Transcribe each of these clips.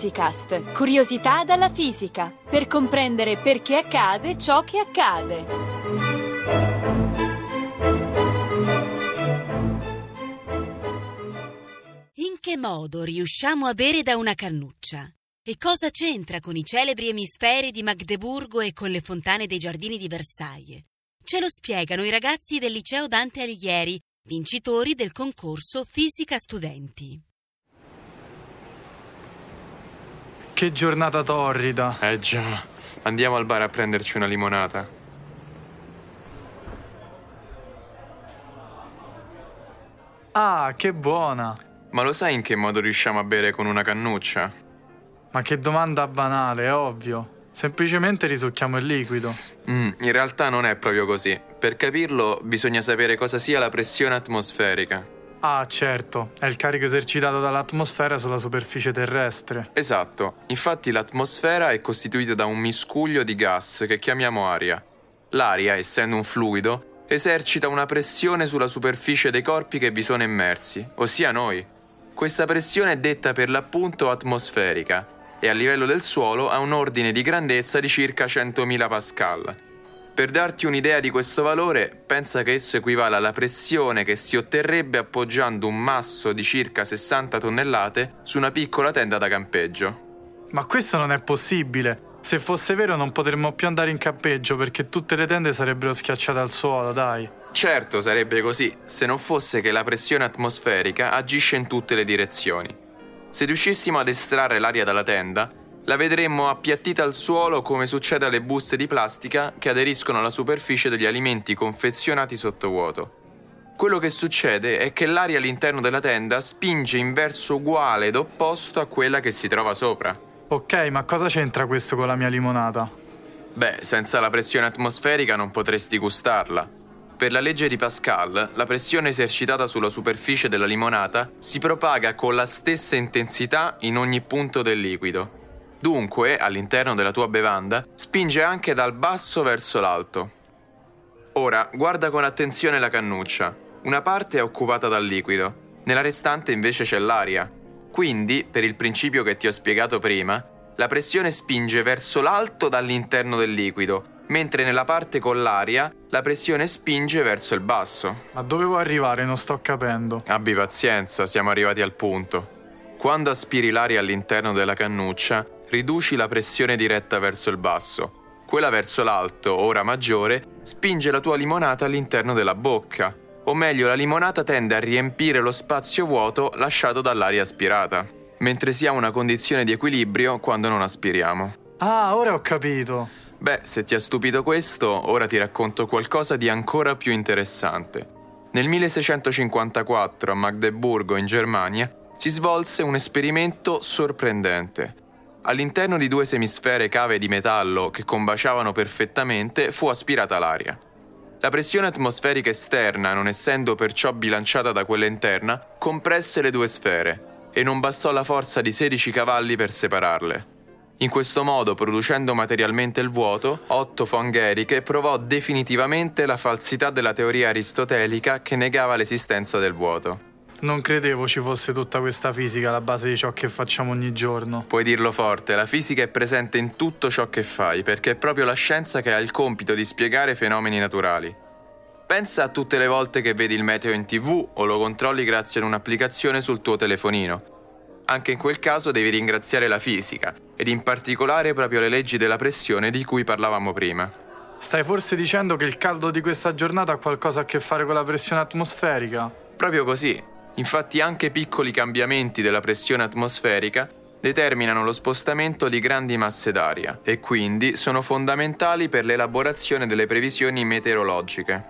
Fisicast, curiosità dalla fisica, per comprendere perché accade ciò che accade. In che modo riusciamo a bere da una cannuccia? E cosa c'entra con i celebri emisferi di Magdeburgo e con le fontane dei giardini di Versailles? Ce lo spiegano i ragazzi del liceo Dante Alighieri, vincitori del concorso Fisica Studenti. Che giornata torrida. Eh già, andiamo al bar a prenderci una limonata. Ah, che buona. Ma lo sai in che modo riusciamo a bere con una cannuccia? Ma che domanda banale, è ovvio. Semplicemente risucchiamo il liquido. Mm, in realtà non è proprio così. Per capirlo bisogna sapere cosa sia la pressione atmosferica. Ah, certo, è il carico esercitato dall'atmosfera sulla superficie terrestre. Esatto, infatti l'atmosfera è costituita da un miscuglio di gas che chiamiamo aria. L'aria, essendo un fluido, esercita una pressione sulla superficie dei corpi che vi sono immersi, ossia noi. Questa pressione è detta per l'appunto atmosferica e a livello del suolo ha un ordine di grandezza di circa 100.000 pascal. Per darti un'idea di questo valore, pensa che esso equivale alla pressione che si otterrebbe appoggiando un masso di circa 60 tonnellate su una piccola tenda da campeggio. Ma questo non è possibile. Se fosse vero non potremmo più andare in campeggio perché tutte le tende sarebbero schiacciate al suolo, dai. Certo, sarebbe così, se non fosse che la pressione atmosferica agisce in tutte le direzioni. Se riuscissimo ad estrarre l'aria dalla tenda, la vedremmo appiattita al suolo come succede alle buste di plastica che aderiscono alla superficie degli alimenti confezionati sottovuoto. Quello che succede è che l'aria all'interno della tenda spinge in verso uguale ed opposto a quella che si trova sopra. Ok, ma cosa c'entra questo con la mia limonata? Beh, senza la pressione atmosferica non potresti gustarla. Per la legge di Pascal, la pressione esercitata sulla superficie della limonata si propaga con la stessa intensità in ogni punto del liquido. Dunque, all'interno della tua bevanda, spinge anche dal basso verso l'alto. Ora, guarda con attenzione la cannuccia. Una parte è occupata dal liquido, nella restante invece c'è l'aria. Quindi, per il principio che ti ho spiegato prima, la pressione spinge verso l'alto dall'interno del liquido, mentre nella parte con l'aria la pressione spinge verso il basso. Ma dove vuoi arrivare? Non sto capendo. Abbi pazienza, siamo arrivati al punto. Quando aspiri l'aria all'interno della cannuccia, riduci la pressione diretta verso il basso. Quella verso l'alto, ora maggiore, spinge la tua limonata all'interno della bocca, o meglio la limonata tende a riempire lo spazio vuoto lasciato dall'aria aspirata, mentre si ha una condizione di equilibrio quando non aspiriamo. Ah, ora ho capito. Beh, se ti ha stupito questo, ora ti racconto qualcosa di ancora più interessante. Nel 1654 a Magdeburgo, in Germania, si svolse un esperimento sorprendente. All'interno di due semisfere cave di metallo che combaciavano perfettamente fu aspirata l'aria. La pressione atmosferica esterna, non essendo perciò bilanciata da quella interna, compresse le due sfere e non bastò la forza di 16 cavalli per separarle. In questo modo, producendo materialmente il vuoto, Otto von Guericke provò definitivamente la falsità della teoria aristotelica che negava l'esistenza del vuoto. Non credevo ci fosse tutta questa fisica alla base di ciò che facciamo ogni giorno. Puoi dirlo forte, la fisica è presente in tutto ciò che fai, perché è proprio la scienza che ha il compito di spiegare fenomeni naturali. Pensa a tutte le volte che vedi il meteo in tv o lo controlli grazie ad un'applicazione sul tuo telefonino. Anche in quel caso devi ringraziare la fisica, ed in particolare proprio le leggi della pressione di cui parlavamo prima. Stai forse dicendo che il caldo di questa giornata ha qualcosa a che fare con la pressione atmosferica? Proprio così. Infatti anche piccoli cambiamenti della pressione atmosferica determinano lo spostamento di grandi masse d'aria e quindi sono fondamentali per l'elaborazione delle previsioni meteorologiche.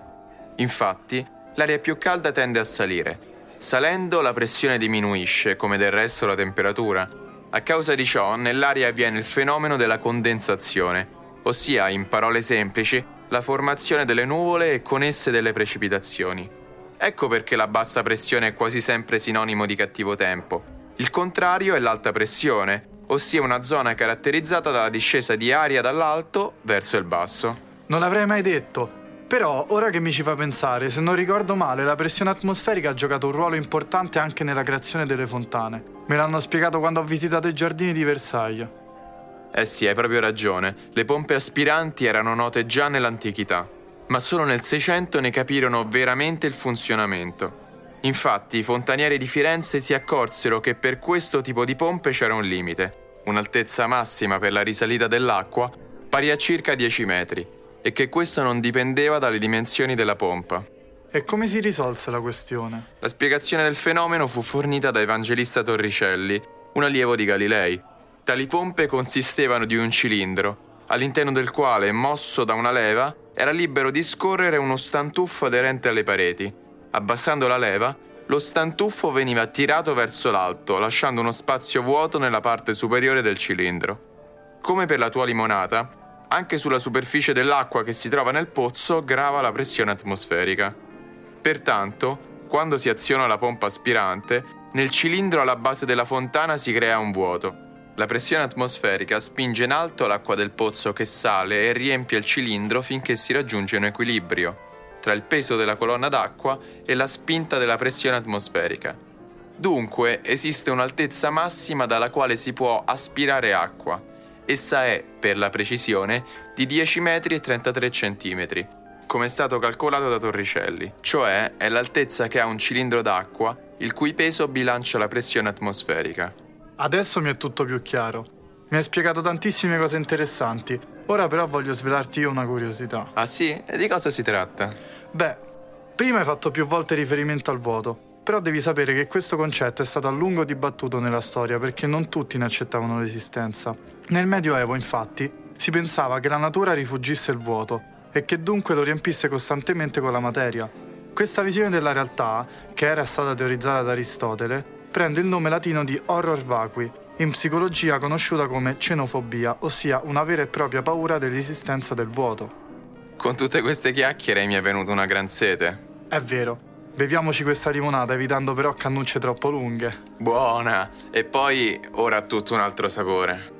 Infatti, l'aria più calda tende a salire. Salendo la pressione diminuisce, come del resto la temperatura. A causa di ciò, nell'aria avviene il fenomeno della condensazione, ossia, in parole semplici, la formazione delle nuvole e con esse delle precipitazioni. Ecco perché la bassa pressione è quasi sempre sinonimo di cattivo tempo. Il contrario è l'alta pressione, ossia una zona caratterizzata dalla discesa di aria dall'alto verso il basso. Non l'avrei mai detto. Però, ora che mi ci fa pensare, se non ricordo male, la pressione atmosferica ha giocato un ruolo importante anche nella creazione delle fontane. Me l'hanno spiegato quando ho visitato i giardini di Versailles. Eh sì, hai proprio ragione. Le pompe aspiranti erano note già nell'antichità, ma solo nel 600 ne capirono veramente il funzionamento. Infatti, i fontanieri di Firenze si accorsero che per questo tipo di pompe c'era un limite, un'altezza massima per la risalita dell'acqua pari a circa 10 metri e che questo non dipendeva dalle dimensioni della pompa. E come si risolse la questione? La spiegazione del fenomeno fu fornita da Evangelista Torricelli, un allievo di Galilei. Tali pompe consistevano di un cilindro, all'interno del quale, mosso da una leva, era libero di scorrere uno stantuffo aderente alle pareti. Abbassando la leva, lo stantuffo veniva tirato verso l'alto, lasciando uno spazio vuoto nella parte superiore del cilindro. Come per la tua limonata, anche sulla superficie dell'acqua che si trova nel pozzo grava la pressione atmosferica. Pertanto, quando si aziona la pompa aspirante, nel cilindro alla base della fontana si crea un vuoto. La pressione atmosferica spinge in alto l'acqua del pozzo che sale e riempie il cilindro finché si raggiunge un equilibrio tra il peso della colonna d'acqua e la spinta della pressione atmosferica. Dunque esiste un'altezza massima dalla quale si può aspirare acqua Essa è, per la precisione, di 10 metri e 33 centimetri, come è stato calcolato da Torricelli, cioè è l'altezza che ha un cilindro d'acqua il cui peso bilancia la pressione atmosferica. Adesso mi è tutto più chiaro. Mi hai spiegato tantissime cose interessanti. Ora però voglio svelarti io una curiosità. Ah sì? E di cosa si tratta? Beh, prima hai fatto più volte riferimento al vuoto, però devi sapere che questo concetto è stato a lungo dibattuto nella storia perché non tutti ne accettavano l'esistenza. Nel Medioevo, infatti, si pensava che la natura rifugisse il vuoto e che dunque lo riempisse costantemente con la materia. Questa visione della realtà, che era stata teorizzata da Aristotele, prende il nome latino di horror vacui, in psicologia conosciuta come cenofobia, ossia una vera e propria paura dell'esistenza del vuoto. Con tutte queste chiacchiere mi è venuta una gran sete. È vero. Beviamoci questa limonata evitando però cannucce troppo lunghe. Buona! E poi ora ha tutto un altro sapore.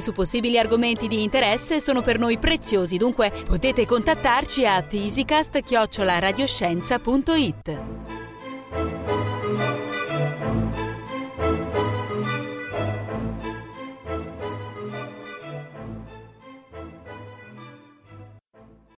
su possibili argomenti di interesse sono per noi preziosi, dunque potete contattarci a physicast-radioscienza.it.